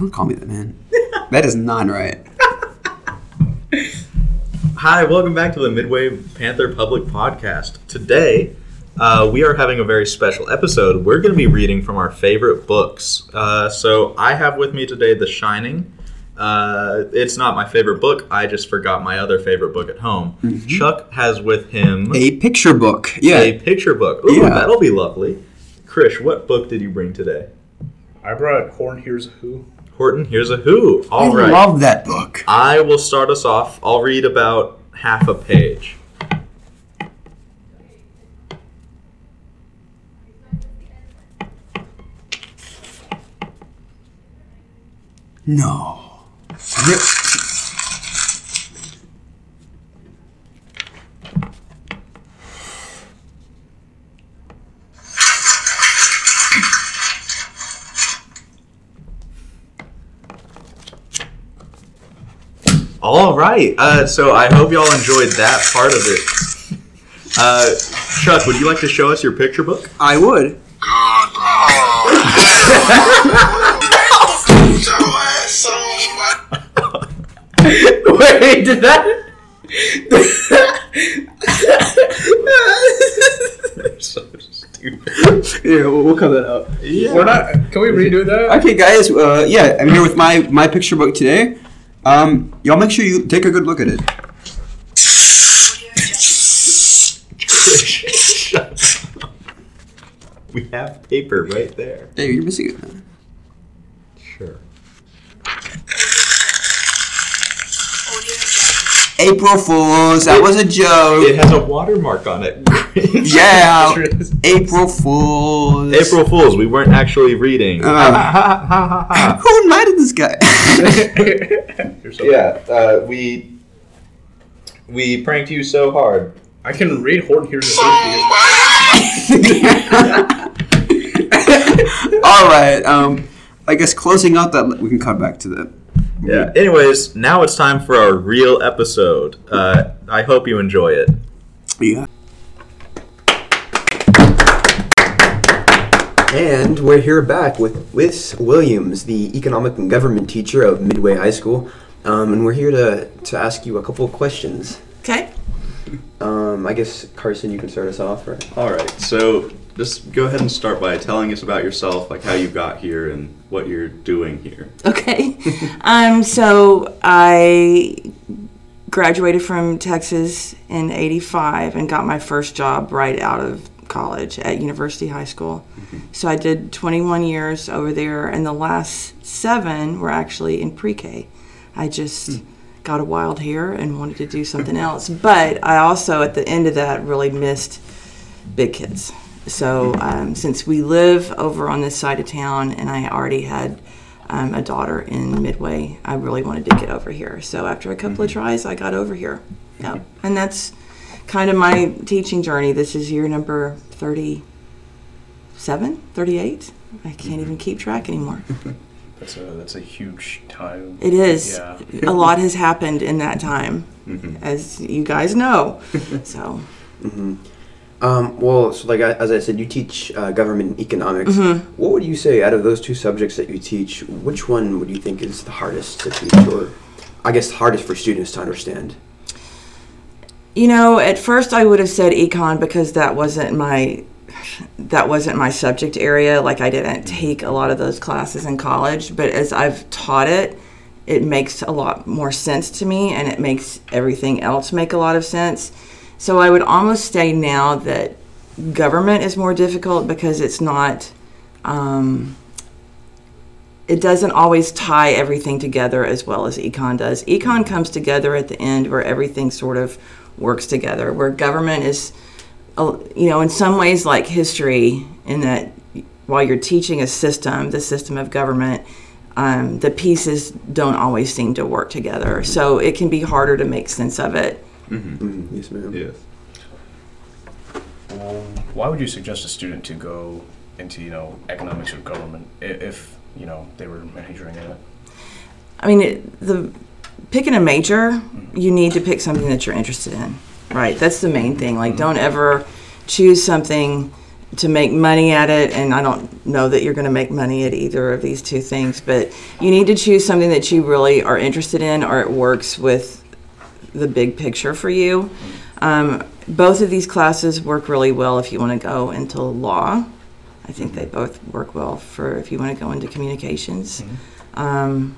don't call me that, man. that is not right. Hi, welcome back to the Midway Panther Public Podcast. Today, uh, we are having a very special episode. We're going to be reading from our favorite books. Uh, so, I have with me today The Shining. Uh, it's not my favorite book. I just forgot my other favorite book at home. Chuck has with him A picture book. Yeah. a picture book. Ooh, Yeah. that'll be lovely. Krish, what book did you bring today? I brought Horn Hears a Who. Horton, Hears a Who. All I right. love that book. I will start us off. I'll read about half a page. No. All right. Uh, so I hope y'all enjoyed that part of it. Uh, Chuck, would you like to show us your picture book? I would. Wait, did that? so. Yeah, we'll, we'll cut that out. Yeah. We're not. Can we redo that? Okay, guys. Uh, yeah, I'm here with my my picture book today. Um, y'all make sure you take a good look at it. We have paper right there. Hey, you're missing it. man. Sure. April Fools. That was a joke. It has a watermark on it. Yeah. April Fools. April Fools. We weren't actually reading. Uh. Who invited this guy? Yeah. Uh, we we pranked you so hard. I can read Horn Hears a Who. All right. Um, I guess closing out that we can cut back to that. Yeah. Anyways, now it's time for our real episode. Uh, I hope you enjoy it. Yeah. And we're here back with Liz Williams, the economic and government teacher of Midway High School. Um, and we're here to, to ask you a couple of questions. Okay. Um, I guess, Carson, you can start us off, right? All right, so just go ahead and start by telling us about yourself, like how you got here and what you're doing here. Okay. um, so I graduated from Texas in 85 and got my first job right out of college at University High School. So I did 21 years over there, and the last seven were actually in pre K. I just got a wild hair and wanted to do something else. But I also, at the end of that, really missed big kids. So um, since we live over on this side of town, and I already had um, a daughter in Midway, I really wanted to get over here. So after a couple of tries, I got over here. Yep. And that's kind of my teaching journey. This is year number 37, 38. I can't even keep track anymore. That's a that's a huge time. It is. Yeah. A lot has happened in that time, as you guys know. So, Um, well, so like I, as I said, you teach uh, government economics. Mm-hmm. What would you say out of those two subjects that you teach, which one would you think is the hardest to teach, or I guess hardest for students to understand? you know, at first I would have said econ because that wasn't my that wasn't my subject area. Like I didn't take a lot of those classes in college, but as I've taught it, it makes a lot more sense to me and it makes everything else make a lot of sense. So I would almost say now that government is more difficult because it's not um, it doesn't always tie everything together as well as econ does. Econ comes together at the end where everything sort of works together. Where government is, uh, you know, in some ways like history, in that while you're teaching a system, the system of government, um, the pieces don't always seem to work together. So it can be harder to make sense of it. Mm, yes, ma'am. Yes. Um, why would you suggest a student to go into you know economics or government i- if you know they were majoring in it? I mean, it, the picking a major, mm-hmm. you need to pick something that you're interested in, right? That's the main thing. Like, don't ever choose something to make money at it, and I don't know that you're going to make money at either of these two things, but you need to choose something that you really are interested in or it works with the big picture for you. Um, both of these classes work really well if you want to go into law. I think they both work well for if you want to go into communications. Um,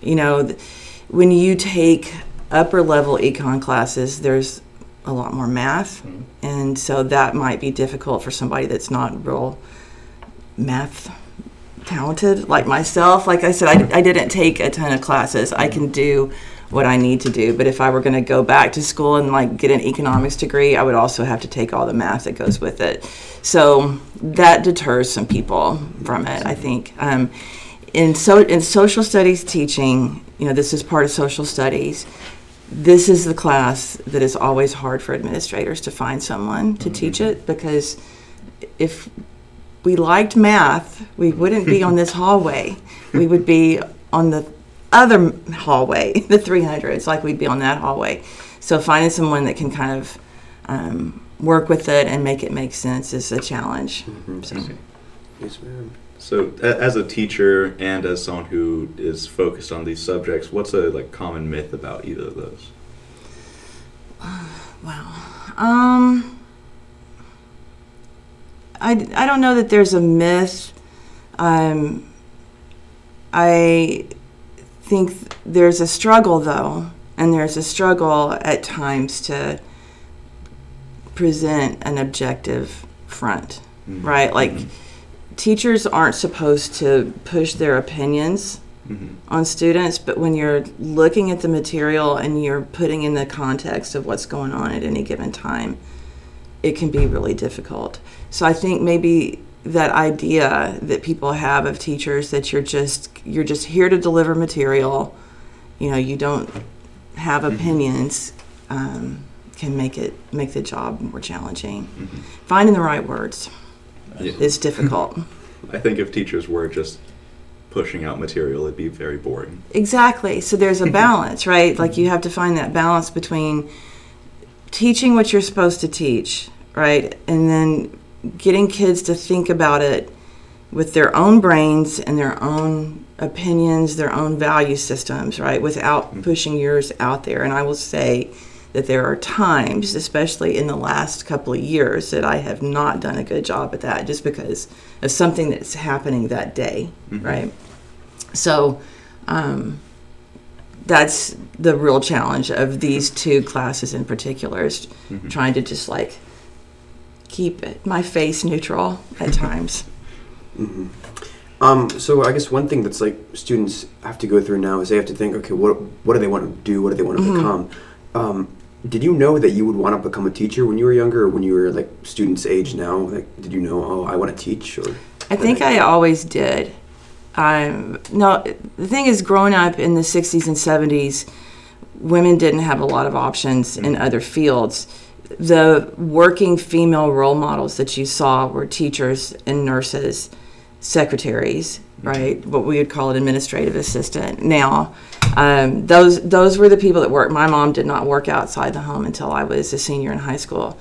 you know, th- when you take upper level econ classes, there's a lot more math, and so that might be difficult for somebody that's not real math talented like myself. Like I said, I, I didn't take a ton of classes. I can do what I need to do, but if I were going to go back to school and like get an economics degree, I would also have to take all the math that goes with it. So that deters some people from it, I think. Um, in so in social studies teaching, you know, this is part of social studies. This is the class that is always hard for administrators to find someone to teach it because if we liked math, we wouldn't be on this hallway. We would be on the other hallway, the 300s, like we'd be on that hallway. So finding someone that can kind of um, work with it and make it make sense is a challenge. So. Yes, ma'am. So, as a teacher and as someone who is focused on these subjects, what's a like common myth about either of those? Wow. Um, I, I don't know that there's a myth. Um, I think there's a struggle, though, and there's a struggle at times to present an objective front, Mhm. right? Like, Mhm. teachers aren't supposed to push their opinions Mhm. on students, but when you're looking at the material and you're putting in the context of what's going on at any given time, it can be really difficult. So I think maybe that idea that people have of teachers that you're just you're just here to deliver material, you know, you don't have opinions, um, can make it make the job more challenging. Mhm. Finding the right words Yeah. is difficult. I think if teachers were just pushing out material, it'd be very boring. Exactly. So there's a balance, right? Like you have to find that balance between teaching what you're supposed to teach, right? And then getting kids to think about it with their own brains and their own opinions, their own value systems, right? Without pushing yours out there. And I will say that there are times, especially in the last couple of years, that I have not done a good job at that just because of something that's happening that day, Mhm. right? So, um, that's the real challenge of these two classes in particular is Mhm. trying to just like keep it, my face neutral at times. mm-hmm. Um, so I guess one thing that's like students have to go through now is they have to think, okay, what what do they want to do? What do they want to Mhm. become? Um, did you know that you would want to become a teacher when you were younger, or when you were like students' age now? Like, did you know, oh, I want to teach? Or I think I always did. Um, no, the thing is, growing up in the 60s and 70s, women didn't have a lot of options in other fields. The working female role models that you saw were teachers and nurses, secretaries, right? What we would call an administrative assistant. Now, um, those those were the people that worked. My mom did not work outside the home until I was a senior in high school.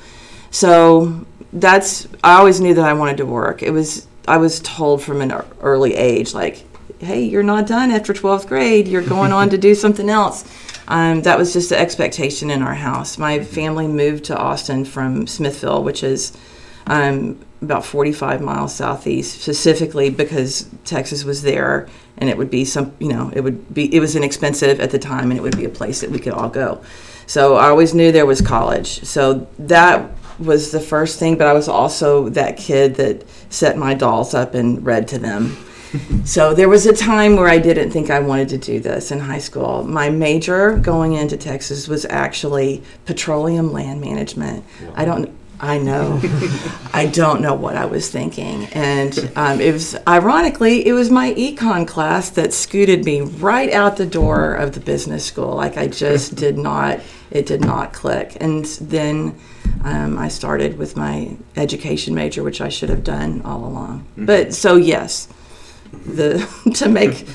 So that's I always knew that I wanted to work. It was I was told from an early age like, "Hey, you're not done after 12th grade. You're going on to do something else." Um, that was just the expectation in our house. My family moved to Austin from Smithville, which is um, about 45 miles southeast, specifically because Texas was there, and it would be some, you know, it would be, it was inexpensive at the time, and it would be a place that we could all go. So I always knew there was college. So that was the first thing, but I was also that kid that set my dolls up and read to them. so there was a time where I didn't think I wanted to do this in high school. My major going into Texas was actually petroleum land management. I don't. I know. I don't know what I was thinking, and um, it was ironically it was my econ class that scooted me right out the door of the business school. Like I just did not. It did not click, and then um, I started with my education major, which I should have done all along. But so yes, the to make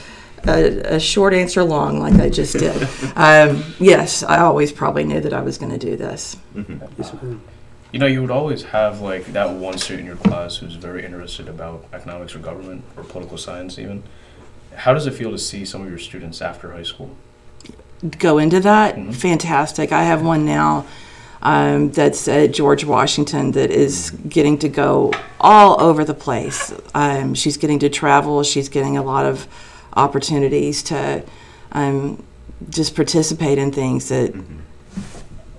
a, a short answer long, like I just did. Um, yes, I always probably knew that I was going to do this. Mhm. you know, you would always have like that one student in your class who's very interested about economics or government or political science even. How does it feel to see some of your students after high school? go into that, Mhm. fantastic. I have one now um, that's at George Washington that is getting to go all over the place. Um, she's getting to travel. She's getting a lot of opportunities to um, just participate in things that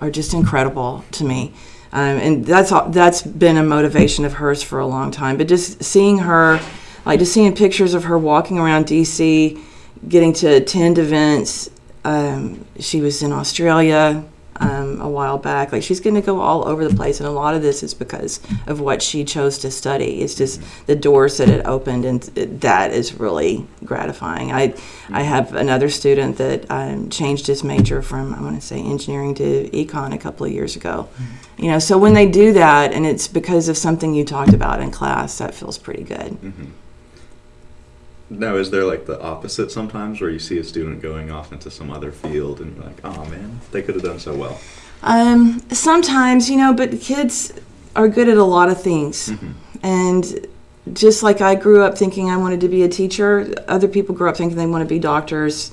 are just incredible to me. Um, and that's that's been a motivation of hers for a long time. But just seeing her, like just seeing pictures of her walking around DC, getting to attend events. Um, she was in Australia um, a while back. Like she's going to go all over the place, and a lot of this is because of what she chose to study. It's just the doors that it opened, and that is really gratifying. I I have another student that um, changed his major from I want to say engineering to econ a couple of years ago. You know, so when they do that, and it's because of something you talked about in class, that feels pretty good. Now, is there like the opposite sometimes where you see a student going off into some other field and you're like, oh man, they could have done so well? Um, sometimes, you know, but kids are good at a lot of things. And just like I grew up thinking I wanted to be a teacher, other people grow up thinking they want to be doctors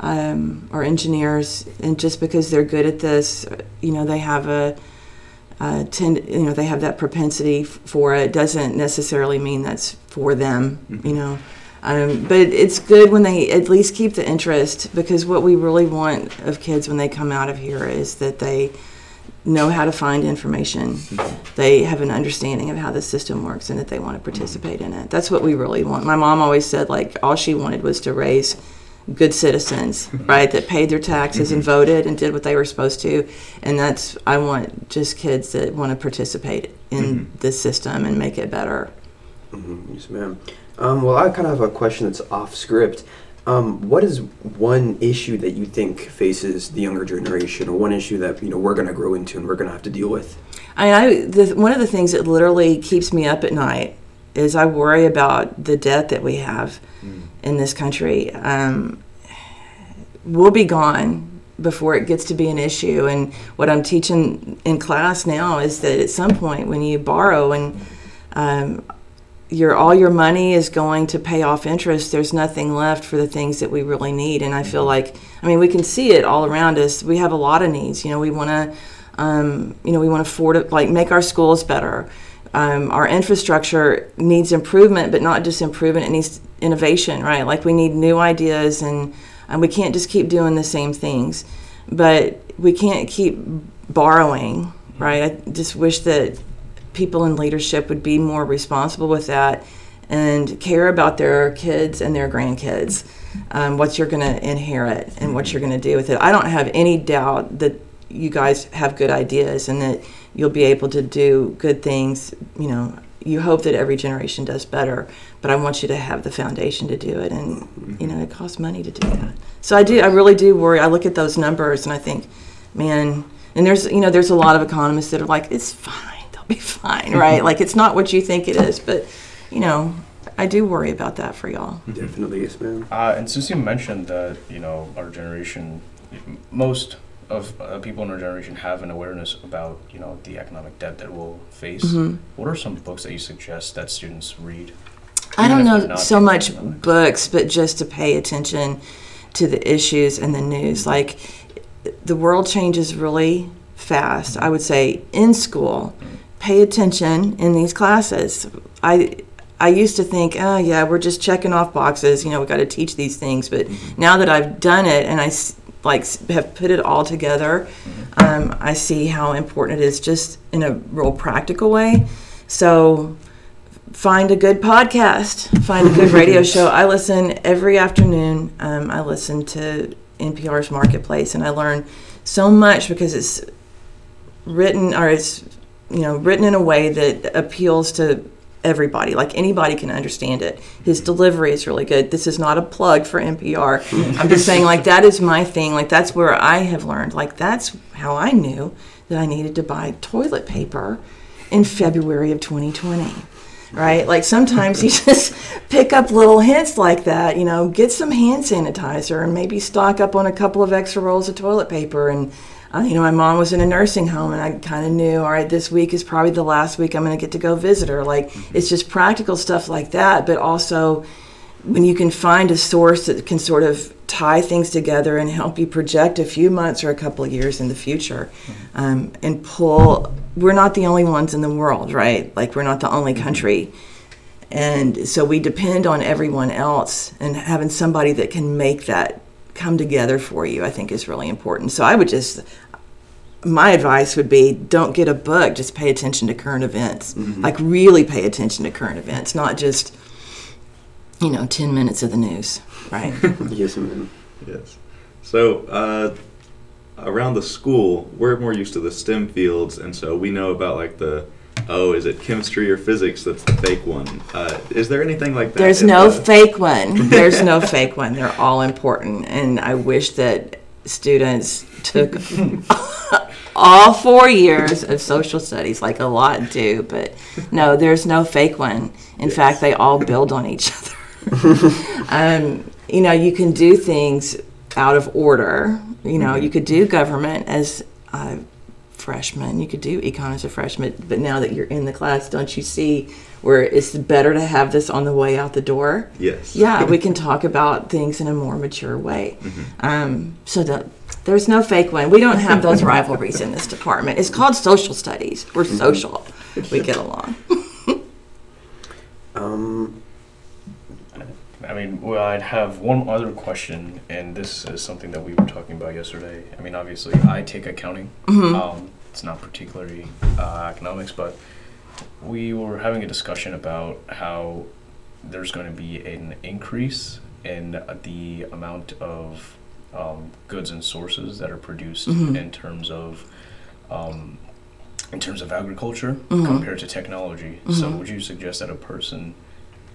um, or engineers. And just because they're good at this, you know, they have a, a tend, you know, they have that propensity f- for it. Doesn't necessarily mean that's for them, you know. Um, but it's good when they at least keep the interest because what we really want of kids when they come out of here is that they know how to find information. They have an understanding of how the system works and that they want to participate in it. That's what we really want. My mom always said like all she wanted was to raise good citizens, right? That paid their taxes and voted and did what they were supposed to. And that's I want just kids that want to participate in the system and make it better. Mhm, Yes, ma'am. Um, well, I kind of have a question that's off script. Um, what is one issue that you think faces the younger generation, or one issue that you know we're going to grow into and we're going to have to deal with? I mean, I the, one of the things that literally keeps me up at night is I worry about the debt that we have in this country. Um, we'll be gone before it gets to be an issue. And what I'm teaching in class now is that at some point when you borrow and um, your all your money is going to pay off interest, there's nothing left for the things that we really need. And I feel like, I mean, we can see it all around us. We have a lot of needs. You know, we want to, um, you know, we want to afford it, like make our schools better. Um, our infrastructure needs improvement, but not just improvement; it needs innovation, right? Like we need new ideas, and, and we can't just keep doing the same things. But we can't keep borrowing, right? I just wish that people in leadership would be more responsible with that and care about their kids and their grandkids, um, what you're going to inherit and what you're going to do with it. I don't have any doubt that you guys have good ideas and that you'll be able to do good things. You know, you hope that every generation does better, but I want you to have the foundation to do it, and you know, it costs money to do that. So I do, I really do worry. I look at those numbers and I think, man, and there's you know, there's a lot of economists that are like, it's fine, be fine, right? like it's not what you think it is, but you know, I do worry about that for y'all. Definitely, yes, ma'am. Uh, and since you mentioned that, you know, our generation, most of uh, people in our generation have an awareness about, you know, the economic debt that we'll face. Mm-hmm. What are some books that you suggest that students read? I don't know so much economics. books, but just to pay attention to the issues and the news. Like the world changes really fast. I would say in school, pay attention in these classes. I I used to think, oh yeah, we're just checking off boxes. You know, we got to teach these things. But now that I've done it and I like have put it all together, um, I see how important it is, just in a real practical way. So find a good podcast, find a good radio show. I listen every afternoon. Um, I listen to NPR's Marketplace, and I learn so much because it's written or it's you know written in a way that appeals to everybody. Like anybody can understand it. His delivery is really good. This is not a plug for npr i'm just saying like that is my thing. Like that's where i have learned like that's how i knew that i needed to buy toilet paper in february of 2020 right? Like sometimes you just pick up little hints like that you know get some hand sanitizer and maybe stock up on a couple of extra rolls of toilet paper and Uh, you know, my mom was in a nursing home, and I kind of knew, all right, this week is probably the last week I'm going to get to go visit her. Like, it's just practical stuff like that, but also when you can find a source that can sort of tie things together and help you project a few months or a couple of years in the future um, and pull we're not the only ones in the world right? Like we're not the only country. And so we depend on everyone else and having somebody that can make that come together for you i think is really important so i would just my advice would be don't get a book just pay attention to current events like really pay attention to current events not just you know 10 minutes of the news right yes, ma'am. Yes. So, uh, around the school, we're more used to the STEM fields, and so we know about like the, oh, is it chemistry or physics that's the fake one? Uh, is there anything like that? There's no the- fake one. There's no fake one. They're all important. And I wish that students took all four years of social studies, like a lot do. But no, there's no fake one. In fact, they all build on each other. um, you know, you can do things out of order. You know, you could do government as a freshman. You could do econ as a freshman. But now that you're in the class, don't you see where it's better to have this on the way out the door? Yes. yeah, we can talk about things in a more mature way. Um, so that there's no fake one. We don't have those rivalries in this department. It's called social studies. We're social. We get along. Um, I mean, well, I'd have one other question, and this is something that we were talking about yesterday. I mean, obviously, I take accounting. Um, it's not particularly uh, economics, but we were having a discussion about how there's going to be an increase in the amount of um, goods and sources that are produced in terms of um, in terms of agriculture compared to technology. So, would you suggest that a person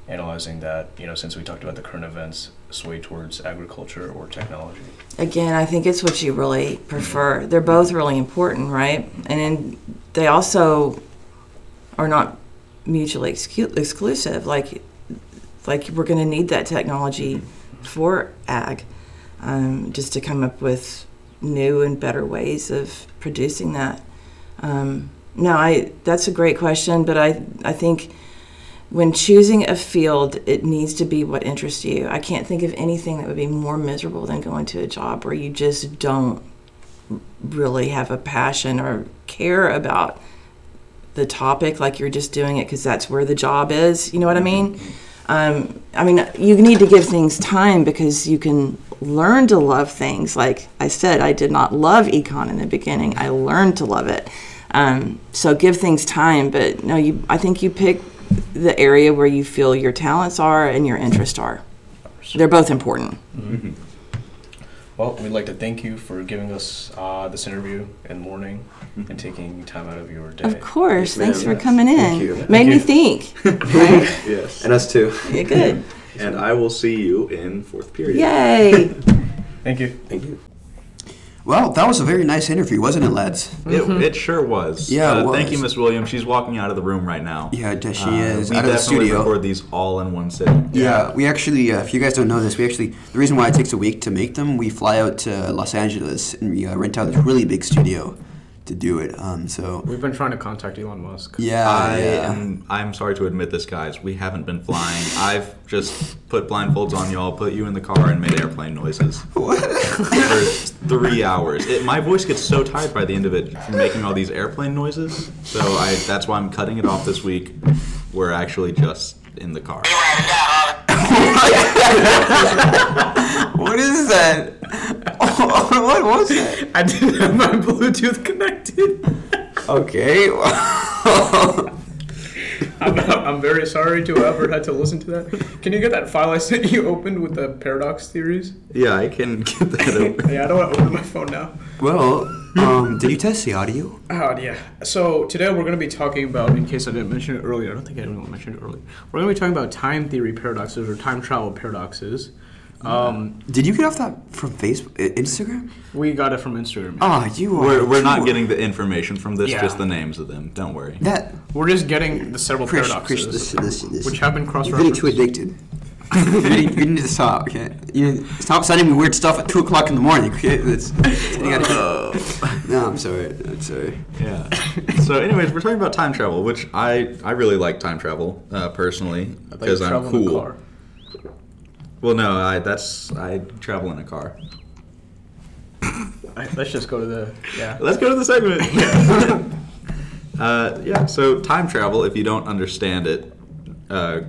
analyzing that, you know, since we talked about the current events, sway towards agriculture or technology? Again, I think it's what you really prefer. They're both really important, right? And then they also are not mutually excu- exclusive. Like, like we're going to need that technology for ag, um, just to come up with new and better ways of producing that. Um, no, I that's a great question, but I I think when choosing a field, it needs to be what interests you. I can't think of anything that would be more miserable than going to a job where you just don't really have a passion or care about the topic, like you're just doing it because that's where the job is. You know what I mean? Um, I mean, you need to give things time because you can learn to love things. Like I said, I did not love econ in the beginning. I learned to love it. Um, so give things time, but no, you. I think you pick the area where you feel your talents are and your interests are. They're both important. Well, we'd like to thank you for giving us uh, this interview in the morning and taking time out of your day. Of course. Yes, Thanks ma'am. for coming in. Thank you. Made Thank me you. think. Yes. and us too. yeah, good. And I will see you in fourth period. Yay. Thank you. Thank you. Well, that was a very nice interview, wasn't it, lads? It, it sure was. Yeah, it Uh, Thank you. Miss Williams. She's walking out of the room right now. Yeah, she Uh, is. We out of the definitely studio. record these all in one sitting. Yeah, we actually, uh, if you guys don't know this, we actually, the reason why it takes a week to make them, we fly out to Los Angeles and we uh, rent out this really big studio to do it. Um, so, We've been trying to contact Elon Musk. yeah, I yeah. am. I'm sorry to admit this, guys. We haven't been flying. I've just put blindfolds on y'all, put you in the car, and made airplane noises for three hours. It, my voice gets so tired by the end of it from making all these airplane noises. So I. That's why I'm cutting it off this week. We're actually just in the car. what is that? what was that? I didn't have my Bluetooth connected. Okay. I'm, I'm very sorry to whoever had to listen to that. Can you get that file I sent you opened with the paradox theories? Yeah, I can get that open. Yeah, I don't want to open my phone now. well, um, did you test the audio? Oh, yeah. So today we're going to be talking about, in case I didn't mention it earlier, I don't think anyone mentioned it earlier. We're going to be talking about time theory paradoxes or time travel paradoxes. Um, Did you get off that from Facebook, Instagram? we got it from Instagram. Oh, you are. We're, we're not getting the information from this, Yeah. just the names of them. Don't worry. that. We're just getting the several Chris, paradoxes, Chris, listen, listen, listen. which have been You're getting cross-referenced. too addicted. You, need, you need to stop. Okay, you stop sending me weird stuff at two o'clock in the morning. Okay, That's, you gotta, no, I'm sorry. I'm sorry. Yeah. So, anyways, we're talking about time travel, which I I really like time travel uh, personally I thought because I'm travel in a cool. car. Well, no, I that's I travel in a car. I, let's just go to the yeah. Let's go to the segment. uh, yeah. So time travel, if you don't understand it, uh,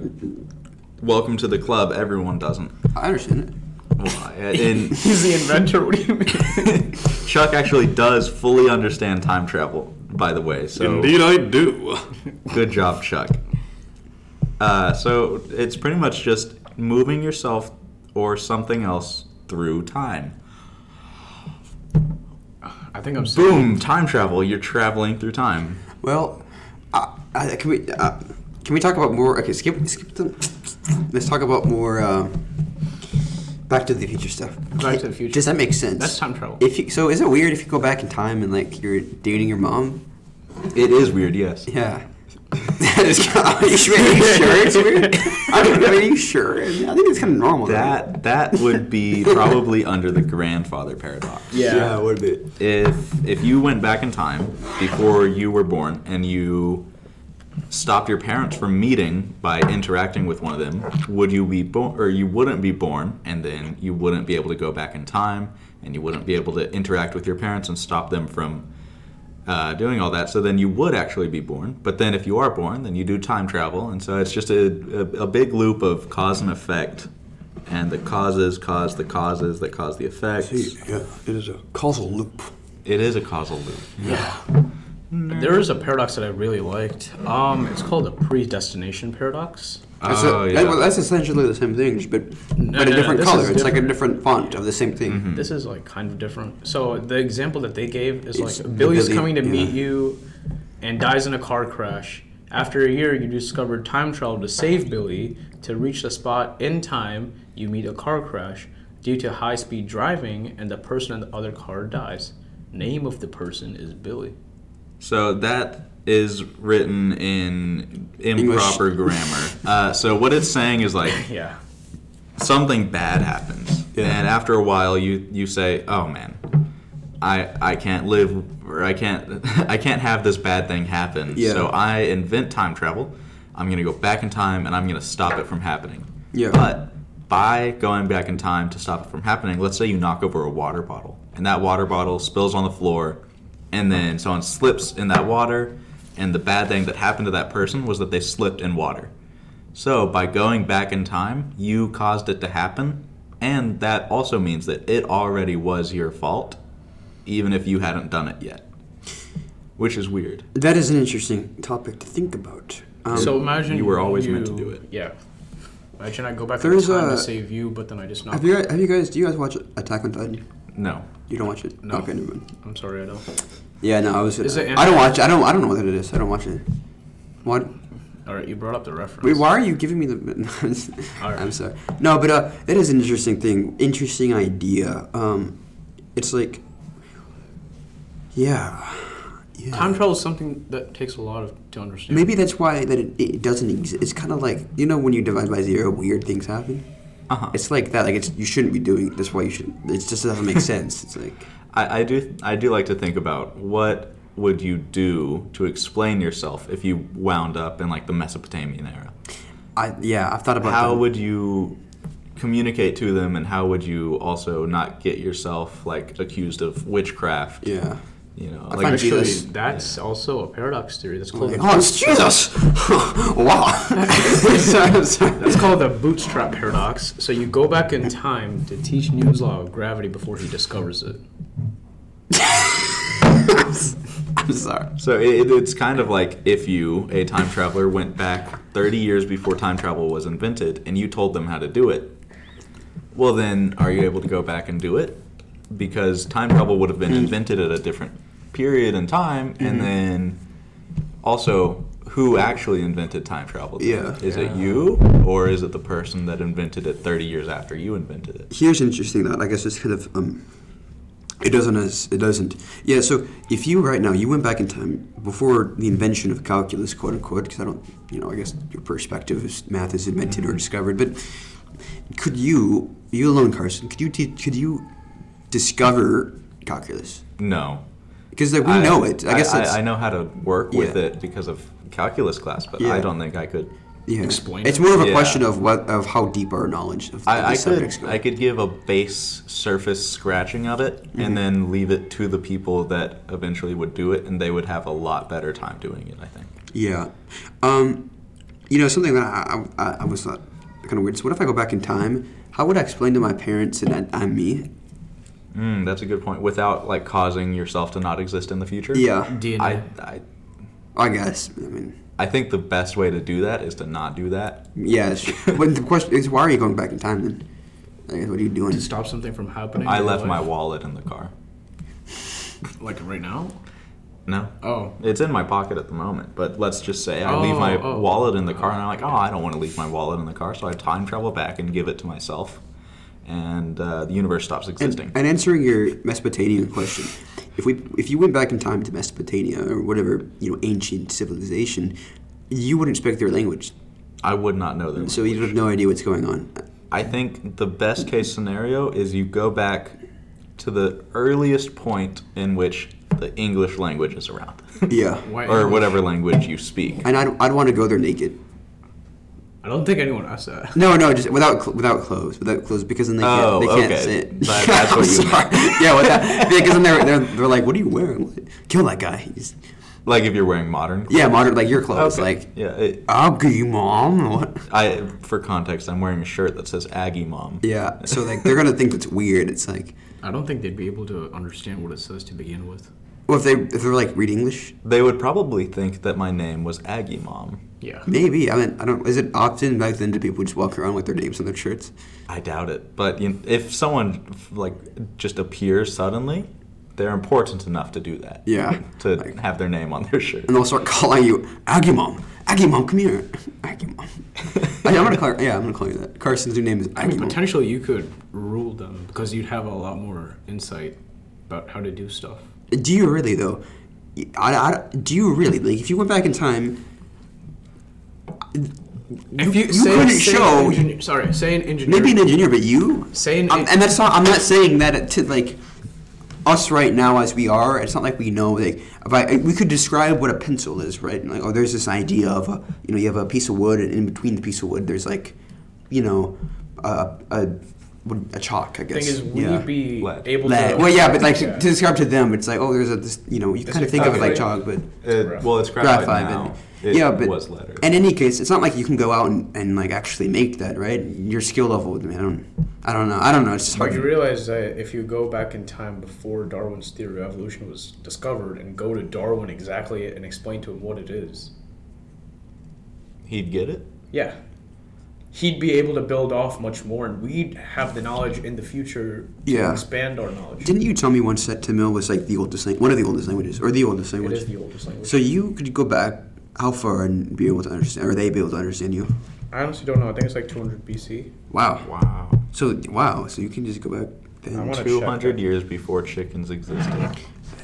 welcome to the club. Everyone doesn't. I understand it. Well, in He's the inventor. What do you mean? Chuck actually does fully understand time travel. By the way, so I do. Good job, Chuck. Uh, so it's pretty much just moving yourself or something else through time. I think I'm. Boom! Time travel. You're traveling through time. Well, uh, uh, can we uh, can we talk about more? Okay, skip skip the. Let's talk about more. Uh, Back to the Future stuff. Back to the Future. Does that make sense? That's time travel. If you, so, is it weird if you go back in time and like you're dating your mom? It is weird, yes. Yeah. that is. Are you sure? Are you sure it's weird? I don't. Are you sure? I think it's kind of normal. though. That that would be probably under the grandfather paradox. Yeah. what a bit. If if you went back in time before you were born and you stopped your parents from meeting by interacting with one of them, would you be born or you wouldn't be born and then you wouldn't be able to go back in time and you wouldn't be able to interact with your parents and stop them from uh, doing all that. So then you would actually be born. But then if you are born, then you do time travel, and so it's just a, a, a big loop of cause and effect. And the causes cause the causes that cause the effects. See, Yeah, it is a causal loop. It is a causal loop. There is a paradox that I really liked. Um, it's called the predestination paradox. That's, Oh, a- yeah. well, that's essentially the same thing, but No, but no, a no, different this color. is It's like a different. different font of the same thing. Mm-hmm. This is like kind of different. So the example that they gave is It's like Billy's Billy, coming to meet you and dies in a car crash. After a year, you discover time travel to save Billy. To reach the spot in time, you meet a car crash due to high speed driving, and the person in the other car dies. Name of the person is Billy. So that is written in improper grammar. Uh, so what it's saying is like Yeah. something bad happens, Yeah. and after a while, you you say, "Oh man, I I can't live, or I can't I can't have this bad thing happen." Yeah. So I invent time travel. I'm gonna go back in time, and I'm gonna stop it from happening. Yeah. But by going back in time to stop it from happening, let's say you knock over a water bottle, and that water bottle spills on the floor, and then someone slips in that water, and the bad thing that happened to that person was that they slipped in water. So, by going back in time, you caused it to happen, and that also means that it already was your fault, even if you hadn't done it yet. Which is weird. That is an interesting topic to think about. Um, so imagine you were always meant to do it. Yeah. Imagine I go back in time a- to save you, but then I just not. have you guys, have you guys do you guys watch Attack on Titan? No. You don't watch it? No. Okay, never mind. I'm sorry, I don't. Yeah, no, I was. Is it I don't watch. I don't. I don't know what it is. I don't watch it. What? All right, you brought up the reference. Wait, why are you giving me the? Alright. I'm sorry. No, but uh, it is an interesting thing. Interesting idea. Um, it's like, yeah, yeah. Time travel is something that takes a lot of to understand. Maybe that's why that it, it doesn't exist. It's kind of like you know when you divide by zero, weird things happen. Uh huh. It's like that. Like it's you shouldn't be doing. That's why you should. It just doesn't make sense. It's like I, I do. I do like to think about what would you do to explain yourself if you wound up in like the Mesopotamian era. I yeah. I've thought about how that. would you communicate to them and how would you also not get yourself like accused of witchcraft yeah. you know I like find Actually, Jesus- that's also a paradox theory. That's called, Oh, it's Jesus! wow. Sorry, sorry. that's called the bootstrap paradox. So you go back in time to teach Newton's law of gravity before he discovers it. I'm sorry. so it, it's kind of like if you a time traveler went back 30 years before time travel was invented and you told them how to do it well then are you able to go back and do it because time travel would have been invented at a different period in time and then also who actually invented time travel then? Yeah. is it you or is it the person that invented it 30 years after you invented it Here's interesting thought. I guess it's kind of um, it doesn't as it doesn't. Yeah. So if you right now you went back in time before the invention of calculus, quote unquote, because I don't, you know, I guess your perspective is math is invented or discovered, but Could you, you alone, Carson? Could you te- could you discover calculus? No. Because like we I- know it. I guess I, I know how to work with Yeah. it because of calculus class, but Yeah. I don't think I could. Yeah. Explain It's it. more of a Yeah. question of what of how deep our knowledge of, of I, I subjects could go. I could give a base surface scratching of it Mm-hmm. and then leave it to the people that eventually would do it, and they would have a lot better time doing it. I think. Yeah. Um, you know, something that I, I, I was thought kind of weird. So, what if I go back in time? How would I explain to my parents that I, I'm me? Mm, that's a good point. Without like causing yourself to not exist in the future. Yeah. DNA. I, I I guess. I mean, I think the best way to do that is to not do that. yeah. It's true. but the question is, why are you going back in time then? Like, what are you doing? to stop something from happening. I in your left my wallet in the car. Like right now? No. Oh. It's in my pocket at the moment, but let's just say I leave Oh, my oh. wallet in the car, and I'm like, oh, I don't want to leave my wallet in the car, so I time travel back and give it to myself, and uh, the universe stops existing. And, and answering your Mesopotamian question, if we if you went back in time to Mesopotamia or whatever you know ancient civilization, you wouldn't speak their language, I would not know them. so you'd have no idea what's going on. I think the best case scenario is you go back to the earliest point in which the English language is around, Yeah, or whatever language you speak. and I'd, I'd want to go there naked. I don't think anyone asked that. No, no, just without cl- without clothes, without clothes, because then they can't Oh, they can't okay. sit. That- that's what I'm you sorry. yeah, with that, because then they're, they're they're like, what are you wearing? What? Kill that guy. He's, Like if you're wearing modern. yeah, modern like your clothes, Okay. like yeah. It, Aggie mom. What? I for context, I'm wearing a shirt that says Aggie Mom. Yeah, so like they're gonna think that's weird. It's like, I don't think they'd be able to understand what it says to begin with. well, if they if they're like read English, They would probably think that my name was Aggie Mom. Yeah. maybe. I mean, I don't. Is it often back then? Do people just walk around with their names on their shirts? I doubt it. But you if someone like just appears suddenly, they're important enough to do that. Yeah. To Like- have their name on their shirt. and they'll start calling you Agumon. Agumon, come here. Agumon. mom. I, am gonna call. Her, yeah, I'm gonna call you that. Carson's new name is I mean, potentially you could rule them because you'd have a lot more insight about how to do stuff. Do you really though? I, I, do you really like if you went back in time? If you, you say, couldn't say show- engineer, sorry, say an engineer. Maybe an engineer, but you. Say an Um, and that's not. I'm not saying that to like us right now as we are. It's not like we know. Like, if I, we could describe what a pencil is, right? Like, oh, there's this idea of a, you know, you have a piece of wood, and in between the piece of wood, there's like, you know, a a, a chalk. I guess. thing is, would yeah. you be Lead. able Lead. to? Well, yeah, but like Yeah. to describe to them, it's like, oh, there's a this, you know, you kind of think of it like chalk, but It, well, it's graphite, graphite. now. but, It yeah, but was letter. in any case, it's not like you can go out and, and like actually make that, right? Your skill level, I mean, I don't, I don't know, I don't know. It's just But hard. you realize that if you go back in time before Darwin's theory of evolution was discovered and go to Darwin exactly and explain to him what it is, He'd get it. yeah, he'd be able to build off much more, and we'd have the knowledge in the future to Yeah. expand our knowledge. Didn't you tell me once that Tamil was like the oldest language, one of the oldest languages, or the oldest language? is the oldest language. So you could go back how far and be able to understand, or they be able to understand you? I honestly don't know. I think it's like 200 BC. Wow. Wow. So wow. So you can just go back. Then. wanna- check Two hundred that. years before chickens existed.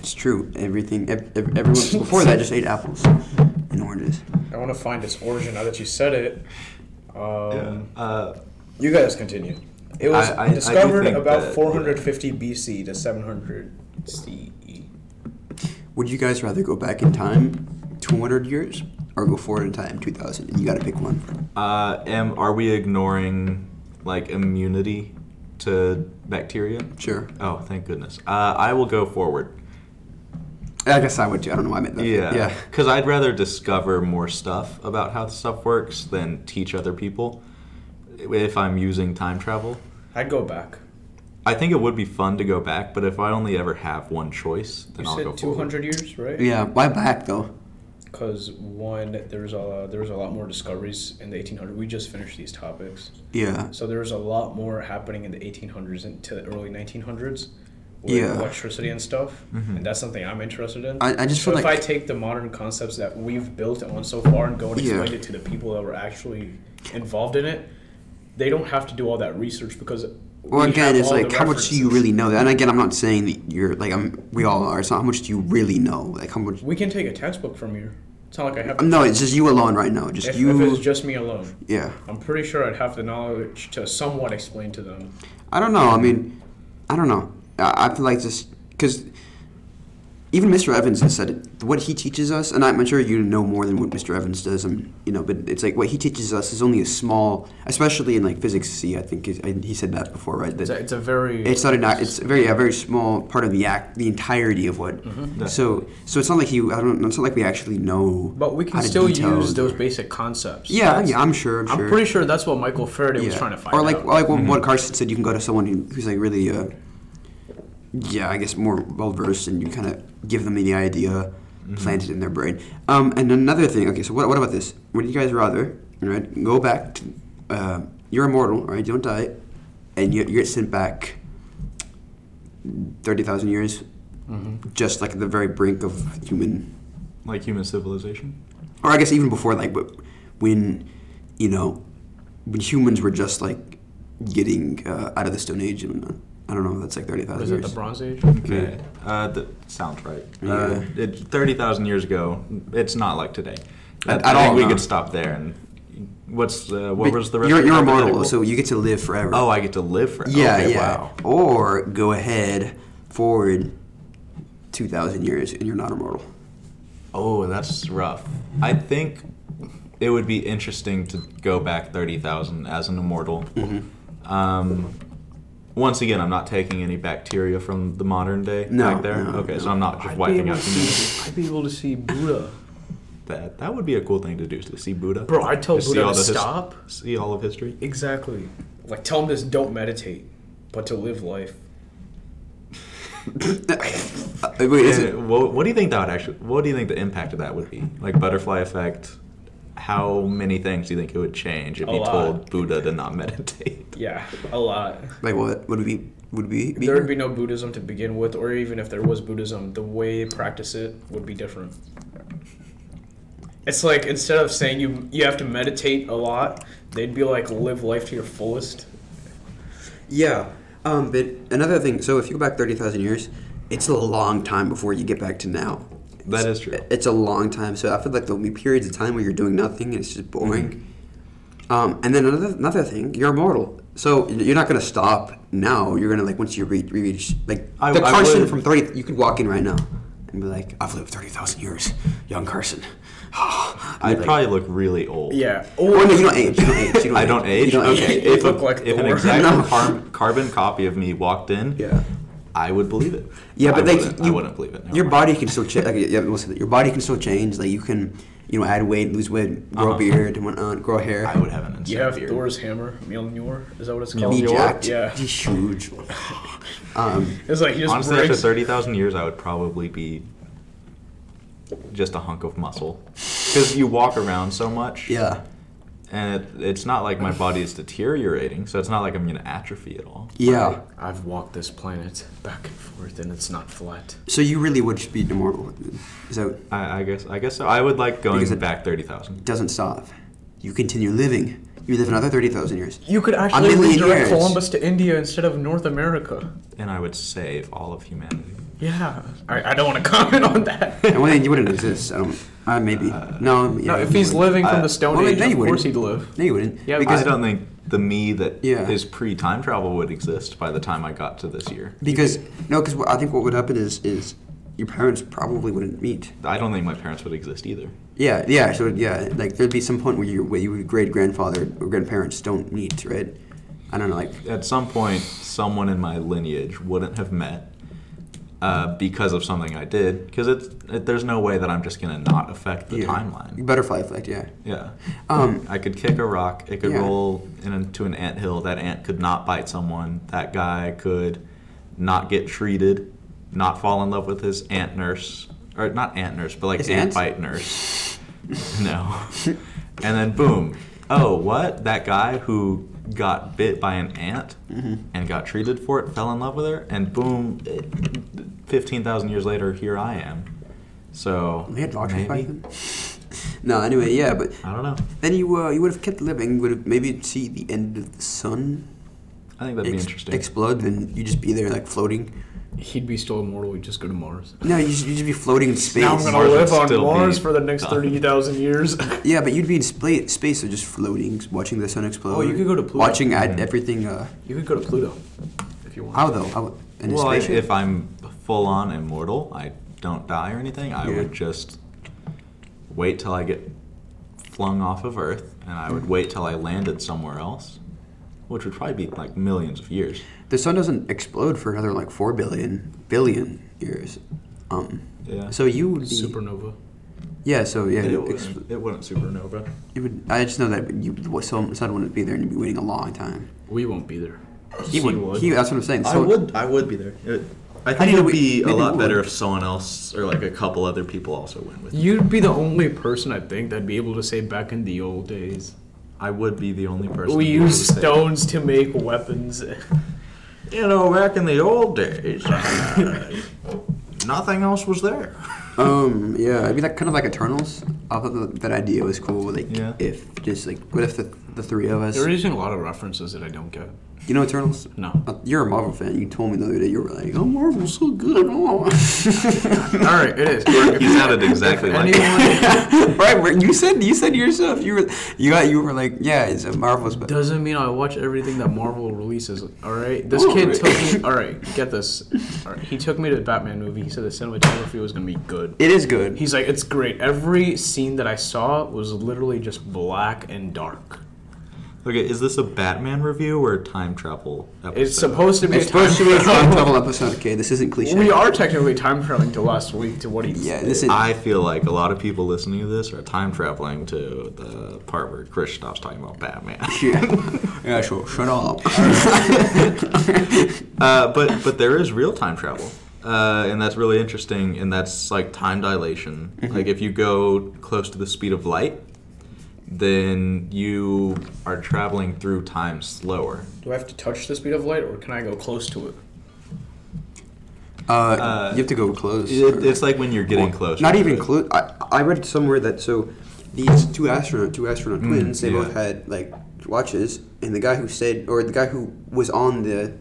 It's true. Everything. Ev- ev- everyone before that just ate apples and oranges. I want to find its origin now that you said it. Um, Yeah. Uh, You guys continue. It was I- I- I discovered think about that- 450 BC to 700 CE. Would you guys rather go back in time 200 years or go forward in time 2000? And you got to pick one. uh, am are we ignoring like immunity to bacteria? Sure. Oh, thank goodness. Uh, I will go forward. I guess I would too. I don't know why I meant that. Yeah. Yeah. Because I'd rather discover more stuff about how stuff works than teach other people if I'm using time travel. I'd go back. I think it would be fun to go back, but if I only ever have one choice, then You I'll go said forward. 200 years, right? Yeah. Why back though? Because one, there's a there was a lot more discoveries in the 1800s. We just finished these topics, Yeah. so there was a lot more happening in the 1800s into the early 1900s with Yeah. electricity and stuff, mm-hmm. and that's something I'm interested in. I- I just so feel if like- I take the modern concepts that we've built on so far and go and Yeah. explain it to the people that were actually involved in it, they don't have to do all that research because. Well, we again, it's like how much do you really know? And again, I'm not saying that you're like I'm. We all are. It's not how much do you really know? Like how much? We can take a textbook from here. It's not like I have. To, no, it's just you alone right now. Just if, you. if it's just me alone, yeah. I'm pretty sure I'd have the knowledge to somewhat explain to them. I don't know. I mean, I don't know. I, I feel like just because even Mr. Evans has said it. What he teaches us, and I'm sure you know more than what Mr. Evans does. And you know, but it's like what he teaches us is only a small, especially in like physics C. I think is, I, he said that before, right? That It's a, it's a very. it's not an act. It's a very a very small part of the act, the entirety of what. Mm-hmm. So so it's not like he. I don't. It's not like we actually know. But we can how to still detail use those basic concepts. Yeah, That's- yeah, I'm sure. I'm, sure. I'm pretty sure that's what Michael Faraday was trying to find or like out. like what, what Carson said, you can go to someone who, who's like really, uh, yeah, I guess more well versed, and you kind of give them the idea, plant it in their brain. Um, and another thing, okay, so what, what about this? Would you guys rather, right, go back to, uh, you're immortal, right? You don't die, and you, you get sent back thirty thousand years, just like at the very brink of human Like human civilization. or I guess even before like but when you know when humans were just like getting uh, out of the Stone Age and I don't know that's like thirty thousand. What is it years. the Bronze Age? Okay. Uh, that sounds right. Uh, Yeah. it, 30,000 years ago, it's not like today. I, At- I at think all, we no. could stop there. And what's uh, what But was the rest You're, of the you're immortal, hypothetical? so you get to live forever. Oh, I get to live forever. yeah, okay, yeah. Wow. Or go ahead forward two thousand years and you're not immortal. Oh, that's rough. I think it would be interesting to go back 30,000 as an immortal. Mm-hmm. Um, once again, I'm not taking any bacteria from the modern day No, back there. no, okay, so. I'm not just I'd wiping out see- I'd be able to see Buddha. That that would be a cool thing to do to see Buddha. Bro, I'd tell Just see Buddha all to the his- stop. see all of history. Exactly. Like tell him this don't meditate, but to live life. Uh, wait, is it? what, what do you think that would actually? What do you think the impact of that would be? Like butterfly effect. How many things do you think it would change if A you lot. told Buddha to not meditate? Yeah, a lot. Like what? Would it be? Would it be? be There would be no Buddhism to begin with, or even if there was Buddhism, the way they practice it would be different. It's like instead of saying you you have to meditate a lot, they'd be like live life to your fullest. Yeah. Um, but another thing, so if you go back 30,000 years, it's a long time before you get back to now. That is true. It's a long time. So I feel like there'll be periods of time where you're doing nothing and it's just boring. Mm-hmm. Um, and then another another thing, you're immortal. So you're not going to stop now. You're going to, like, once you reach, reach like, I- the Carson would- from 30, you could walk in right now and be like, I've lived 30,000 years, young Carson. I'd like, probably look really old. Yeah. Or no, you don't age. You don't age. You don't I don't age. You don't okay, age. If, a- look like if an exact No. car- carbon copy of me walked in, Yeah. I would believe it. Yeah, but I like wouldn't, I you- wouldn't believe it. Never your body can still change. Like, yeah, listen, your body can still change. Like you can, you know, add weight, lose weight, grow Uh-huh. a beard, and whatnot, grow hair. I would have an insane You have beard. Thor's hammer, Mjolnir. Is that what it's called? Mjolnir? jacked. Yeah. He's huge. um, It's like he just Honestly, after thirty thousand years, I would probably be just a hunk of muscle because you walk around so much. yeah, and it, it's not like my body is deteriorating, so it's not like I'm gonna atrophy at all. yeah. I've walked this planet back and forth, and it's not flat. So you really would just be immortal. So it I, I guess I guess so. I would like going Because it- back thirty thousand. doesn't stop. You continue living. You live another thirty thousand years. You could A actually million redirect years. Columbus to India instead of North America. and I would save all of humanity. Yeah. I, I don't want to comment on that. and well, then you wouldn't exist. I don't. Uh, maybe. no. Yeah, No, if he's wouldn't. living from Uh, the Stone well, Age, then of wouldn't. course he'd live. No, you wouldn't. Yeah, because I don't think the me that Yeah. is pre time travel would exist by the time I got to this year. because no, because I think what would happen is is your parents probably wouldn't meet. I don't think my parents would exist either. Yeah, yeah. So yeah, like there'd be some point where you where your great grandfather or grandparents don't meet, right? I don't know, like At some point, someone in my lineage wouldn't have met uh, because of something I did. Because it's it, there's no way that I'm just gonna not affect the yeah. timeline. Butterfly effect, yeah. Yeah. Um, I could kick a rock. It could Yeah. roll into an ant hill. That ant could not bite someone. That guy could not get treated, not fall in love with his ant nurse, or not ant nurse, but like His ant bite nurse. no. and then boom. Oh, what? That guy who got bit by an ant Mm-hmm. and got treated for it fell in love with her, and boom, fifteen thousand years later, here I am. So we had doctors back then. no, anyway, yeah, but I don't know. then you uh, you would have kept living. Would have maybe see the end of the sun I think that'd be interesting. explode, then you just be there like floating. He'd be still immortal. He'd just go to Mars. No, you'd, you'd just be floating in space. Now I'm gonna Mars live on Mars be for the next thirty thousand years. Yeah, but you'd be in spa- space, so just floating, watching the sun explode. Oh, you could go to Pluto. Watching ad- everything. Uh, you could go to Pluto if you want. how though? How, in Well, I, spaceship? if I'm full on immortal, I don't die or anything. I Yeah. would just wait till I get flung off of Earth, and I would wait till I landed somewhere else, which would probably be like millions of years. the sun doesn't explode for another like four billion billion years. Um, Yeah. so you would be Supernova. yeah. So yeah, It, it, wouldn't, it wouldn't supernova. it would. I just know that you the sun sun wouldn't be there, and you'd be waiting a long time. We won't be there. He would. He, that's what I'm saying. So I would. I would be there. It, I think you it would be a lot better if someone else or like a couple other people also went with. me. You'd be the only person I think that'd be able to say back in the old days. I would be the only person. We to be able say- stones to make weapons. You know, back in the old days, uh, nothing else was there. Um, yeah, I mean, like kind of like Eternals. I thought that, that idea was cool. Like, Yeah. if just like, what if the, the three of us, They're using a lot of references that I don't get. You know, Eternals? No. Uh, You're a Marvel fan. You told me the other day you were like, "Oh, Marvel's so good." Oh. All right, it is. He sounded exactly like. Anyone right? You said you said yourself. You were you got you were like, yeah, it's a Marvel's, but doesn't mean I watch everything that Marvel releases. All right, this Oh, kid right. took me. All right, get this. All right, he took me to the Batman movie. He said the cinematography was gonna be good. it is good. He's like, it's great. Every scene that I saw was literally just black and dark. Okay, is this a Batman review or a time travel episode? It's supposed to be. It's a supposed to be a time time travel. travel episode. Okay, this isn't cliche. We are technically time traveling to last week to what he. Yeah, this is. I feel like a lot of people listening to this are time traveling to the part where Chris stops talking about Batman. yeah, yeah, sure. Shut up. uh, but but there is real time travel, uh, and that's really interesting. And that's like time dilation. Like if you go close to the speed of light, then you are traveling through time slower. Do I have to touch the speed of light, or can I go close to it? Uh, Uh, you have to go close. It, it's like when you're getting close. Not even close. I, I read somewhere that so these two astronaut two astronaut Mm, twins they yeah. both had like watches and the guy who said or the guy who was on the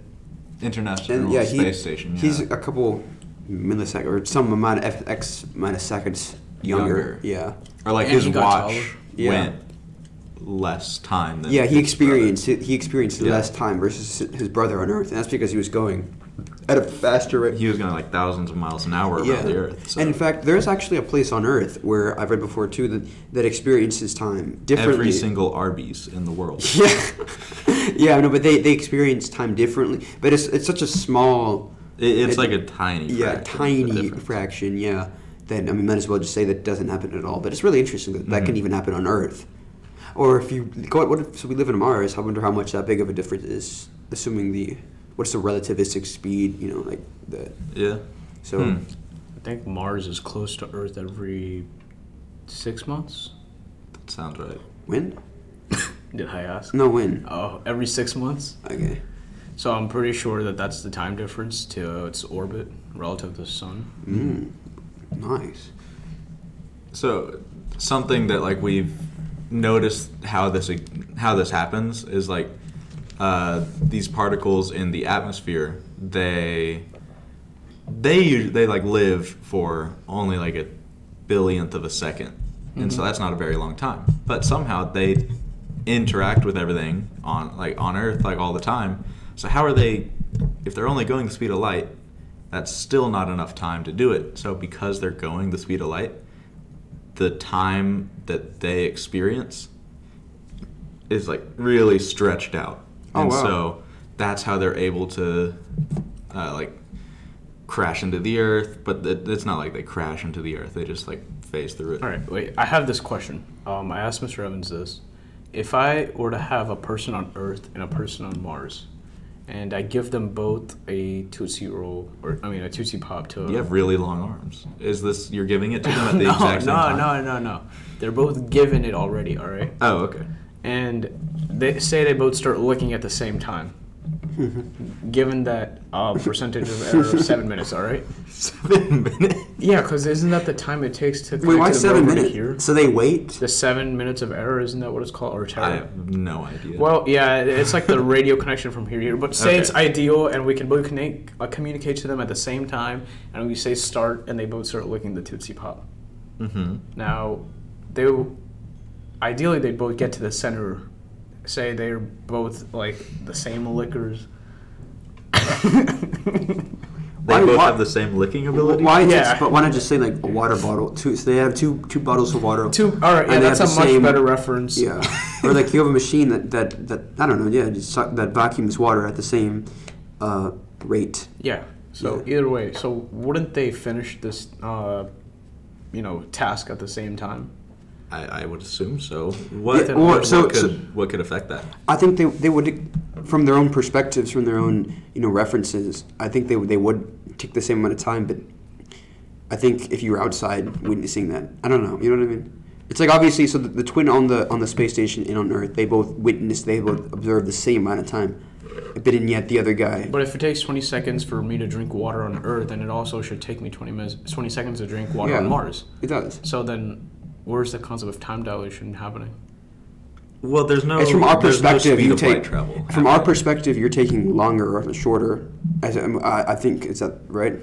International and yeah he Space Station. Yeah. he's a couple milliseconds or some amount of f- x minus seconds younger. Younger. Yeah. or like And his watch taller. Yeah. went less time than Yeah, he experienced he experienced Yeah. less time versus his brother on Earth, and that's because he was going at a faster rate. He was going like thousands of miles an hour around the Earth. So And in fact, there's actually a place on Earth where I've read before too that that experiences time differently. every single Arby's in the world. Yeah, yeah, no, but they they experience time differently. But it's it's such a small, It, it's It- like a tiny, yeah, fraction tiny fraction. Yeah, that I mean, might as well just say that doesn't happen at all. But it's really interesting that that can Mhm. even happen on Earth. Or if you go, what if so we live in Mars? I wonder how much that big of a difference is, assuming the what's the relativistic speed? You know, like the Yeah. so. Hmm. I think Mars is close to Earth every six months. That sounds right. When? Did I ask? No, when? Oh, every six months. Okay. So I'm pretty sure that that's the time difference to its orbit relative to the sun. Mm. Nice. So something that like we've noticed how this how this happens is like uh, these particles in the atmosphere they they they like live for only like a billionth of a 2nd and so that's not a very long time. But somehow they interact with everything on like on earth like all the time. So how are they if they're only going the speed of light that's still not enough time to do it so because they're going the speed of light the time that they experience is like really stretched out. Oh, and wow. so that's how they're able to uh, like crash into the earth, but it's not like they crash into the earth. They just like phase through it. All right, wait. I have this question. Um, I asked Mr. Evans this: If I were to have a person on Earth and a person on Mars, and I give them both a Tootsie Roll, or I mean a Tootsie Pop to You have really long arms. Is this you're giving it to them at the no, exact same time? no, time? no, no, no. They're both given it already. All right, Oh, okay. and they say they both start looking at the same time. given that uh, percentage of error of seven minutes. All right. Seven minutes. Yeah, because isn't that the time it takes to Wait, connect why to the seven rover to minutes? hear? So they wait. The seven minutes of error isn't that what it's called or I have no idea. Well, yeah, it's like the radio connection from here to here. But say Okay. it's ideal, and we can both connect, uh, communicate to them at the same time, and we say start, and they both start licking the Tootsie Pop. mm-hmm. Now, they ideally they both get to the center. Say they're both like the same lickers. They Why- both why- have the same licking ability. Why? Yeah. Yeah. But why not just say like a water bottle? Two. So they have two two bottles of water. Two. All right, yeah, And they that's a have the much same- better reference. Yeah. or like you have a machine that that, that I don't know. Yeah, just suck, that vacuums water at the same uh, rate. Yeah. So Yeah. either way, so wouldn't they finish this, uh, you know, task at the same time? I, I would assume so. What, Yeah, well, what, so- could, so- what could affect that? I think they they would, from their own perspectives, from their own you know references. I think they they would take the same amount of time, but I think if you were outside witnessing that, I don't know. You know what I mean? It's like obviously, so the, the twin on the on the space station and on Earth, they both witnessed, they both observed the same amount of time, but and yet the other guy. But if it takes 20 seconds for me to drink water on Earth, then it also should take me 20 minutes, 20 seconds to drink water on Mars. It does. So then, where's the concept of time dilation happening? Well, there's no. It's from our there's no perspective. you of light take travel. from our perspective. You're taking longer or shorter. As I, I think is that right?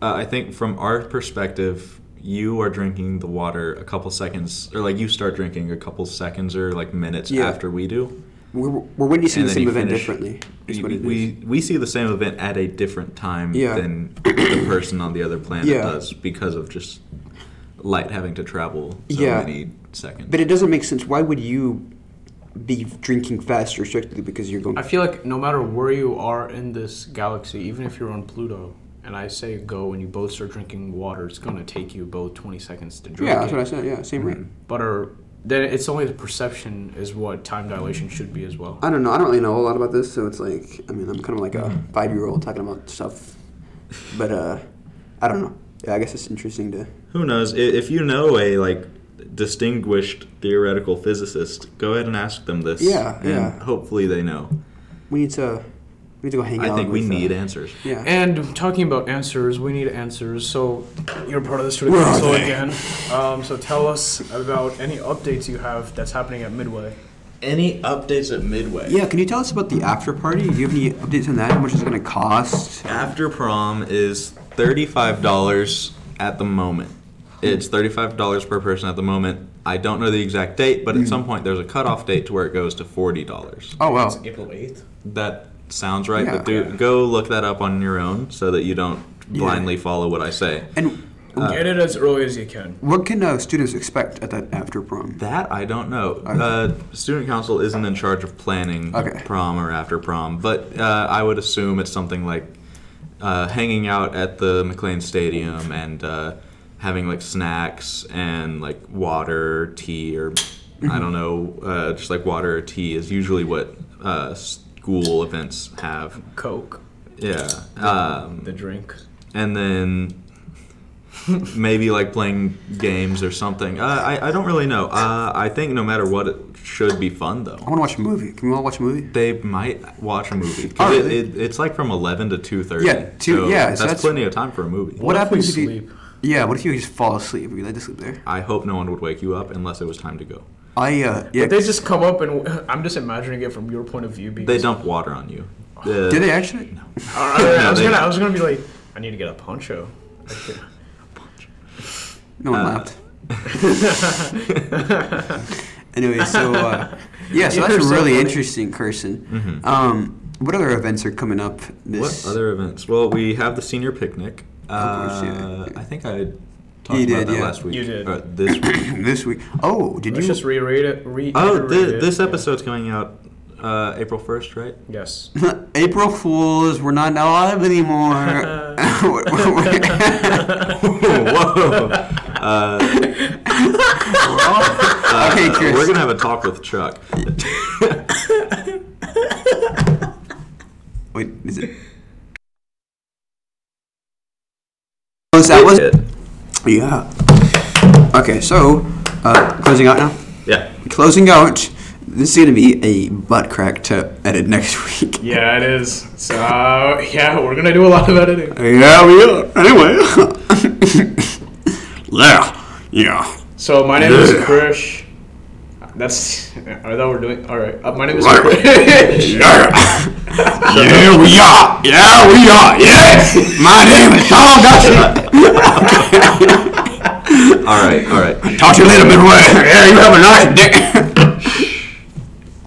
Uh, I think from our perspective, you are drinking the water a couple seconds, or like you start drinking a couple seconds or like minutes Yeah. after we do. We're, we're witnessing And the same event finish- differently. Is We, what it is. we we see the same event at a different time Yeah. than the person on the other planet Yeah. does because of just light having to travel so Yeah. many seconds. But it doesn't make sense. Why would you be drinking faster strictly because you're going? I feel like no matter where you are in this galaxy, even if you're on Pluto, and I say go and you both start drinking water, it's going to take you both 20 seconds to drink yeah, that's it. what I said. Yeah, same rate. But are, then it's only the perception is what time dilation should be as well. I don't know. I don't really know a lot about this, so it's like I mean, I'm kind of like a five year old talking about stuff. But uh, I don't know. Yeah, I guess it's interesting to. Who knows? If you know a like distinguished theoretical physicist, go ahead and ask them this. Yeah, and yeah. Hopefully they know. We need to. We need to go hang out. I think we need uh, answers. Yeah. And talking about answers, we need answers. So you're part of the student Where council again. Um, so tell us about any updates you have that's happening at Midway. Any updates at Midway? yeah, can you tell us about the after party? Do you have any updates on that? How much is it going to cost? After prom is thirty-five dollars at the moment. It's thirty-five dollars per person at the moment. I don't know the exact date, but at some hmm. point there's a cutoff date to where it goes to forty dollars. Oh wow. April 8th. That sounds right, Yeah. but do, go look that up on your own so that you don't Yeah. blindly follow what I say. And Get it as early as you can. what can uh, students expect at that after prom? That I don't know. Okay. Uh, student council isn't in charge of planning Okay. prom or after prom, but uh, I would assume it's something like uh, hanging out at the McLean Stadium and uh, having like snacks and like water, tea, or I don't know, uh, just like water or tea is usually what uh, school events have. Coke, Yeah. Um, the drink. and then maybe like playing games or something. Uh, I, I don't really know. Uh, I think no matter what, it should be fun though. I want to watch a movie. Can we all watch a movie? They might watch a movie. Oh, really? it, it's like from eleven to two thirty. Yeah, two- yeah, so that's, that's- plenty of time for a movie. What, if we happens if you? sleep? Yeah, what if you just fall asleep? Would you like to sleep there? I hope no one would wake you up unless it was time to go. I uh yeah. But they just come up and I'm just imagining it from your point of view. Because They dump water on you. Uh, Did they actually? I, I- I was they- gonna, I was gonna be like, I need to get a poncho. No one Uh, laughed. anyway, so uh, yeah, so that's so really funny. interesting, Carson. Mhm. Um, what other events are coming up? What other events? Well, we have the senior picnic. Of course, yeah. Uh, I think I talked You about did, that yeah. last week. You did. Uh, this week. this week? Oh, did Let's you? just reread it. Reiterate Oh, thi- it. this Yeah. episode's coming out uh, April 1st, right? Yes. April Fools, we're not alive anymore. We're- we're- Whoa. Uh, uh, Okay, Chris. We're going to have a talk with Chuck. Wait, is it? Was that was it? Yeah. Okay, so uh, closing out now. Yeah. Closing out. This is gonna be a butt crack to edit next week. Yeah, it is. So yeah, we're gonna do a lot of editing. Yeah, we are. Anyway. Yeah. Yeah. So my name is Krish. That's I thought we're doing. All right, uh, my name is Right. Krish. Yeah. yeah, we are. Yeah, we are. Yeah. My name is Tom Dutton. All right, all right. Talk to you later, Midway. Yeah, you have a nice day.